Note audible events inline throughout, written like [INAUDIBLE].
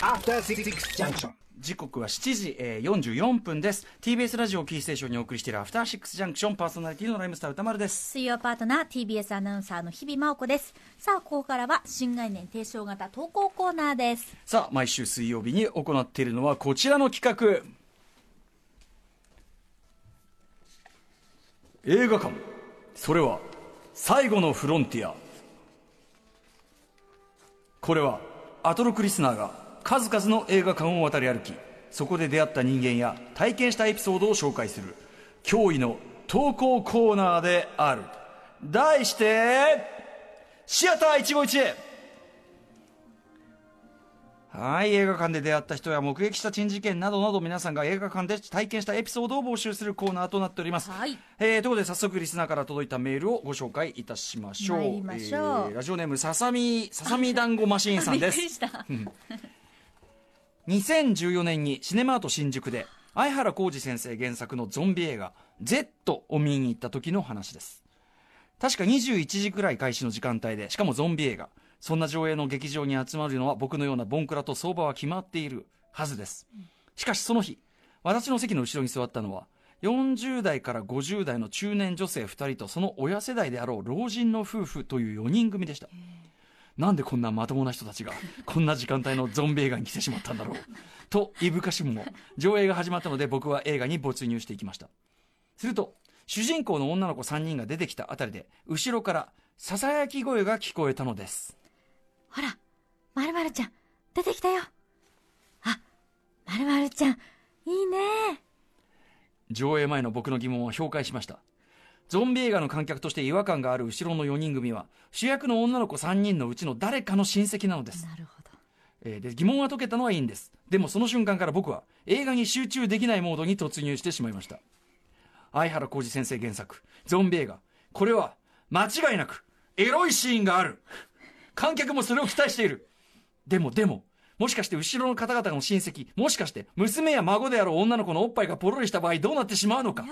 After Six Junction. 時刻は7時、えー、44分です。TBS ラジオキーステーションにお送りしているアフターシックスジャンクションパーソナリティのライムスター歌丸です。水曜パートナー TBS アナウンサーの日々真央子です。さあここからは新概念提唱型投稿コーナーです。さあ毎週水曜日に行っているのはこちらの企画。映画館。それは最後のフロンティア。これはアトロクリスナーが数々の映画館を渡り歩きそこで出会った人間や体験したエピソードを紹介する驚異の投稿コーナーである。題してシアター一期一会。はい映画館で出会った人や目撃した珍事件などなど皆さんが映画館で体験したエピソードを募集するコーナーとなっております、はい。えーということで早速リスナーから届いたメールをご紹介いたしましょう。参りましょう。えーラジオネームささみささみ団子マシーンさんです。[LAUGHS] くりした。2014年にシネマート新宿で相原浩二先生原作のゾンビ映画「Z」を見に行った時の話です。確か21時くらい開始の時間帯でしかもゾンビ映画そんな上映の劇場に集まるのは僕のようなボンクラと相場は決まっているはずです。しかしその日私の席の後ろに座ったのは40代から50代の中年女性2人とその親世代であろう老人の夫婦という4人組でした。なんでこんなまともな人たちがこんな時間帯のゾンビ映画に来てしまったんだろうといぶかしも上映が始まったので僕は映画に没入していきました。すると主人公の女の子3人が出てきたあたりで後ろからささやき声が聞こえたのです。ほらまるまるちゃん出てきたよ。あまるまるちゃんいいね。上映前の僕の疑問を評価しました。ゾンビ映画の観客として違和感がある後ろの4人組は主役の女の子3人のうちの誰かの親戚なのです。なるほど。えーで疑問が解けたのはいいんです。でもその瞬間から僕は映画に集中できないモードに突入してしまいました。相原浩二先生原作ゾンビ映画。これは間違いなくエロいシーンがある観客もそれを期待している。でもでももしかして後ろの方々の親戚もしかして娘や孫である女の子のおっぱいがポロリした場合どうなってしまうのか。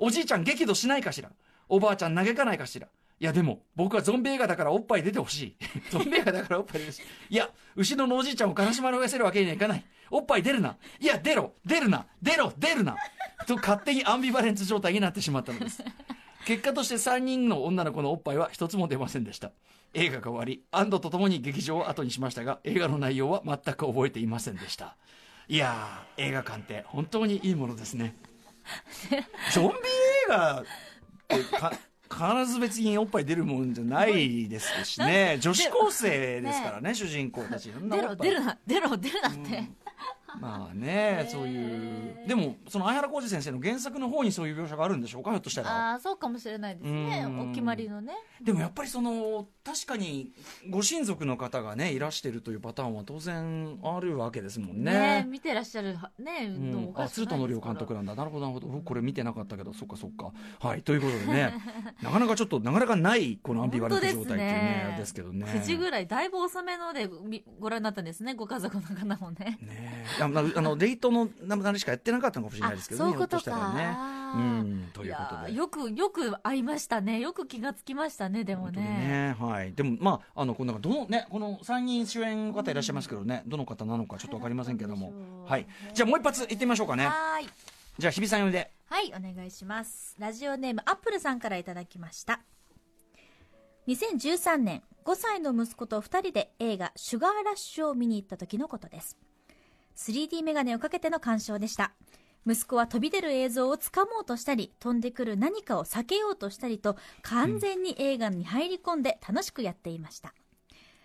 おじいちゃん激怒しないかしら。おばあちゃん嘆かないかしら。いやでも僕はゾンビ映画だからおっぱい出てほしい。[LAUGHS] ゾンビ映画だからおっぱい出てほしい。いや後ろのおじいちゃんを悲しまらせるわけにはいかない。おっぱい出るな。いや出ろ。出るな。出ろ。出るな。と勝手にアンビバレンス状態になってしまったのです結果として3人の女の子のおっぱいは一つも出ませんでした。映画が終わり安堵とともに劇場を後にしましたが映画の内容は全く覚えていませんでした。いやー映画館って本当にいいものですね。[LAUGHS] ゾンビ映画ってか必ず別におっぱい出るもんじゃないですしね。[LAUGHS] 女子高生ですからね主人公たち。出ろ出るな出ろ出るなって、[LAUGHS] まあねそういうでもその相原浩二先生の原作の方にそういう描写があるんでしょうかひょっとしたら。ああそうかもしれないですね。うん。お決まりのね。でもやっぱりその確かにご親族の方がねいらしてるというパターンは当然あるわけですもんね。見てらっしゃるはね、うん。あ鶴田のないですから。監督なんだ。なるほど。なるほどうこれ見てなかったけど。そっかそっか。はい。ということでね。[LAUGHS] なかなかちょっとなかなかないこのアンビバレント状態っていうねですけどね。9時ぐらいだいぶ遅めのでみご覧になったんですね。ご家族の方もね。ね [LAUGHS] あのあのレイトのなしかやってなかったのかもしれないですけどね。あそういうことひょっしたらね。かうん。といいうことで。よくよく会いましたね。よく気がつきましたねでもね。ね。はい、でもまああのこのどのねこの3人主演の方いらっしゃいますけどねどの方なのかちょっとわかりませんけどもはいじゃあもう一発いってみましょうかねはーいじゃあ日比さん呼んではい、お願いします。ラジオネームアップルさんからいただきました。2013年、5歳の息子と2人で映画シュガーラッシュを見に行った時のことです。3D メガネをかけての鑑賞でした。息子は飛び出る映像をつかもうとしたり、飛んでくる何かを避けようとしたりと、完全に映画に入り込んで楽しくやっていました。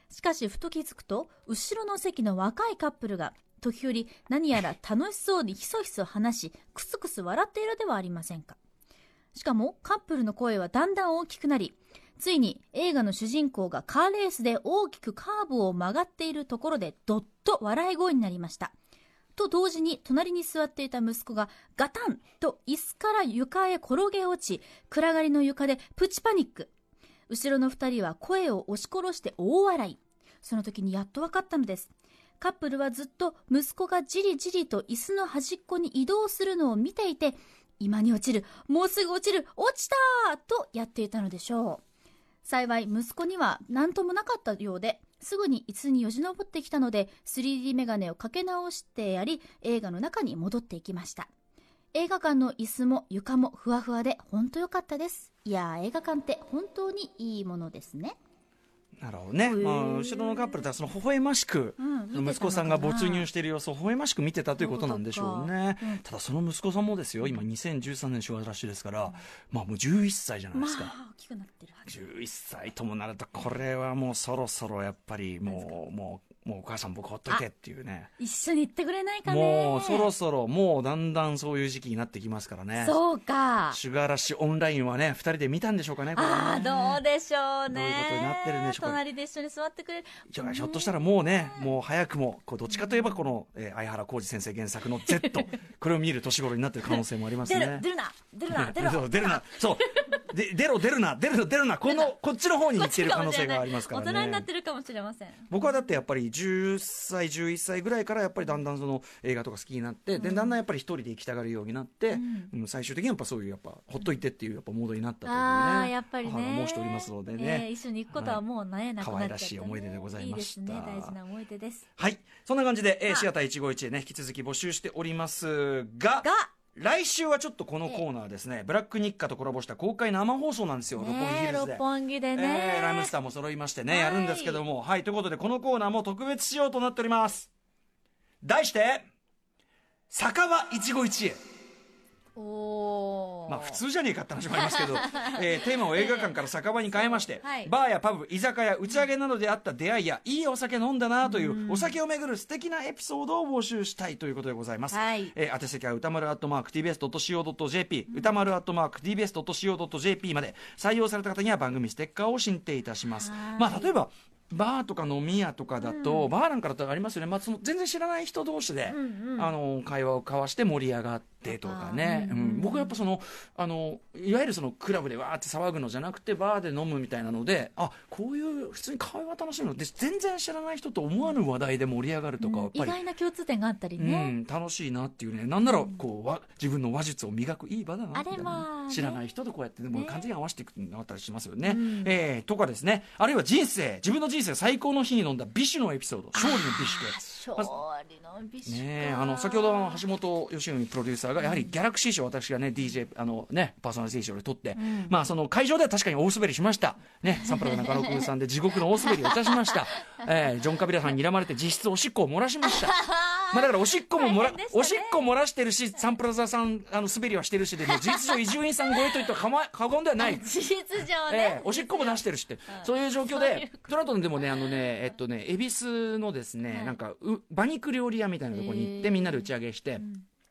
しかし、ふと気づくと、後ろの席の若いカップルが、時折何やら楽しそうにひそひそ話し、くすくす笑っているではありませんか。しかも、カップルの声はだんだん大きくなり、ついに映画の主人公がカーレースで大きくカーブを曲がっているところでどっと笑い声になりました。と同時に隣に座っていた息子がガタンと椅子から床へ転げ落ち、暗がりの床でプチパニック。後ろの二人は声を押し殺して大笑い。その時にやっと分かったのです。カップルはずっと息子がじりじりと椅子の端っこに移動するのを見ていて、今に落ちる、もうすぐ落ちる、落ちたとやっていたのでしょう。幸い息子には何ともなかったようで、すぐに椅子によじ登ってきたので 3D メガネをかけ直してやり映画の中に戻っていきました。映画館の椅子も床もふわふわで本当良かったですいやー映画館って本当にいいものですねなるほどね、まあ、後ろのカップルではその微笑ましく、うん息子さんが没入している様子を微笑ましく見てたということなんでしょうね、そうん。ただその息子さんもですよ今2013年昭和ラッシュですから、まあもう11歳じゃないまですか、あ大きくなってるはず。11歳ともなるとこれはもうそろそろやっぱりもうもうもうお母さん僕ほっとけっていうね。一緒に行ってくれないかね。もうそろそろもうだんだんそういう時期になってきますからね。そうか。シュガーラッシュオンラインはね2人で見たんでしょうかねこれね。ああどうでしょうね。どういうことになってるんでしょうか。隣で一緒に座ってくれる。じゃあひょっとしたらもうね、もう早くも、こうどっちかといえばこの、えー相原浩二先生原作の Z、[LAUGHS] これを見る年頃になってる可能性もあります出ね。る出るな。出るな。[LAUGHS] 出るそう出るな、そう、で出ろ、出るな、出る、出るな、この、こっちの方に行ってる可能性がありますからね。大人になってるかもしれません。僕はだってやっぱり10歳、11歳ぐらいからやっぱりだんだんその映画とか好きになって、で、だんだんやっぱり一人で行きたがるようになって、うん最終的にやっぱそういうやっぱ、ほっといてっていうやっぱモードになったというね。ああやっぱりね母が申しておりますのでえね。ー一緒に行くことはもうね、なくなっちゃったね可愛らしい思い出でございましたいいですね大事な思い出ですはい。そんな感じで、えーはいシアター151でね、引き続き募集しておりますが、が来週はちょっとこのコーナーですね、ブラック日課とコラボした公開生放送なんですよ、六本木ヒねルズで六。本木でね、えーライムスターも揃いましてね、はいやるんですけども、はい、ということで、このコーナーも特別仕様となっております。題して、酒場一期一会。おおまあ普通じゃねえかって話もありますけど、[LAUGHS] えーテーマを映画館から酒場に変えまして、はい。バーやパブ、居酒屋、打ち上げなどであった出会いや、いいお酒飲んだなという、お酒をめぐる素敵なエピソードを募集したいということでございます。はい。えー宛先は歌丸アットマーク TBS.CO.JP、歌丸アットマーク TBS.CO.JP まで採用された方には番組ステッカーを進呈いたします。はい。まあ例えば、バーとか飲み屋とかだと、バーなんかだとありますよね、まあ、その全然知らない人同士で、うんうん。あの会話を交わして盛り上がってとかね、うんうんうん。うん。僕はやっぱそのあのいわゆるそのクラブでわーって騒ぐのじゃなくてバーで飲むみたいなのであこういう普通に会話楽しむの。で全然知らない人と思わぬ話題で盛り上がるとか、やっ意。外な共通点があったりうね、ん、楽しいなっていうね。なんならこうわ自分の話術を磨くいい場だなみたいなね。知らない人とこうやってでもね。完全に合わせていくのがあったりしますよね、うん。えーとかですね。あるいは人生自分の人生最高の日に飲んだ美酒のエピソード勝利の美酒で。勝利の美酒か。ねえあの先ほどの橋本良文プロデューサーがやはりギャラクシー賞私がね DJ あのねパーソナリティ賞で撮って、ん。まあその会場では確かに大滑りしました。ねサンプラザ中野くんさんで [LAUGHS] 地獄の大滑りをいたしました、えージョン・カビラさんに睨まれて実質おしっこを漏らしました。まあだからおしっこも漏ら、ね。おしっこ漏らしてるしサンプラザさんあの滑りはしてるしでもう事実上伊集院さん超えといってはかま過言ではない。事実上えね。え、おしっこも出してるしって、そういう状況で、その後でもね、あのね、えっとね、恵比寿のですね、はい。なんか、う馬肉料理屋みたいなところに行って、みんなで打ち上げして、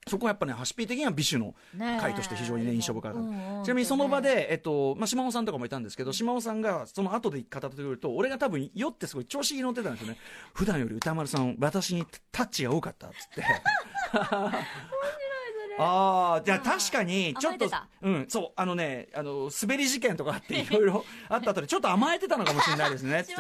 そこはやっぱね、ハシピー的には美酒の会として非常にね、印象深かった。ちなみにその場で、え。っと、まあ、島尾さんとかもいたんですけど、島尾さんがその後で語ってくると、俺が多分酔ってすごい調子に乗ってたんですよね。[LAUGHS] 普段より歌丸さん、私にタッチが多かったっつって。ああ、じゃあ確かに、ちょっとうん、そう、あのね、あの、滑り事件とかあって、いろいろあった後で、ちょっと甘えてたのかもしれないですね、やっぱ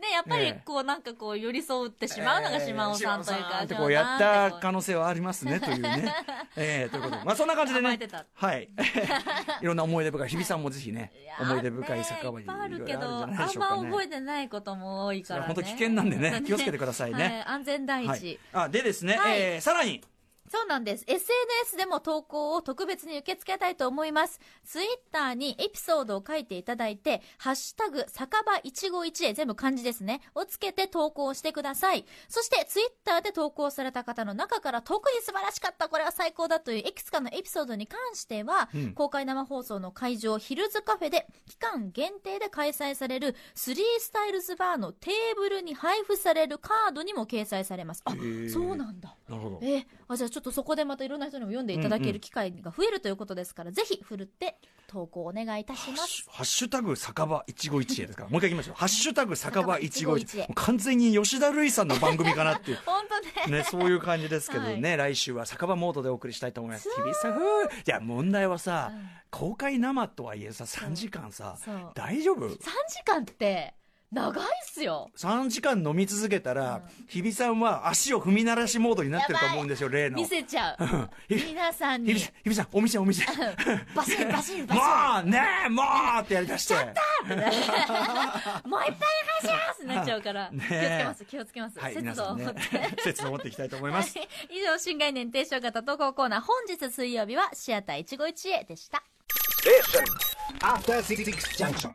ねやっぱりこうなんかこう寄り添ってしまうのが島尾さんというか、えーこうやった可能性はありますねというね。えーということで、まあそんな感じでねはい。[LAUGHS] いろんな思い出深い、日比さんもぜひね思い出深い酒場にねいっぱいあるけど、あるんま覚えてないことも多いからね。本当危険なんでね気をつけてくださいねはい安全第一。はい。あ、でですね、はいえーさらに、そうなんです。SNS でも投稿を特別に受け付けたいと思います。ツイッターにエピソードを書いていただいて、ハッシュタグ、酒場151へ全部漢字ですね。をつけて投稿してください。そしてツイッターで投稿された方の中から特に素晴らしかった、これは最高だといういくつかのエピソードに関しては、うん公開生放送の会場、ヒルズカフェで期間限定で開催される3スタイルズバーのテーブルに配布されるカードにも掲載されます。あそうなんだ。なるほど。えーあじゃあちょっとそこでまたいろんな人にも読んでいただける機会が増えるということですから、ぜひふるって投稿お願いいたします。ハッシュタグ酒場一期一会ですか？ら、もう一回言いましょう。ハッシュタグ酒場一期一。会。完全に吉田類さんの番組かなっていう。[LAUGHS] 本当ね。ね、そういう感じですけどね、来週は酒場モードでお送りしたいと思います。日比さん、ふうじゃあ問題はさ、うん。公開生とはいえさ、3時間さ大丈夫？3時間って長いっすよ。3時間飲み続けたら、日比さんは足を踏み鳴らしモードになってると思うんですよ、例の。見せちゃう。[LAUGHS] 皆さんに。日比さん、日比さん、お店お店。バシン [LAUGHS] バシンバシン。もうねえもうってやりだして。もう一杯お願いしますってなっちゃうから、[LAUGHS] ね。気をつけます気をつけます、はい、節度を持って、、節度を持っていきたいと思います。はい。以上新概念提唱型投稿コーナー本日水曜日はシアター一期一会でした。After Six Junction.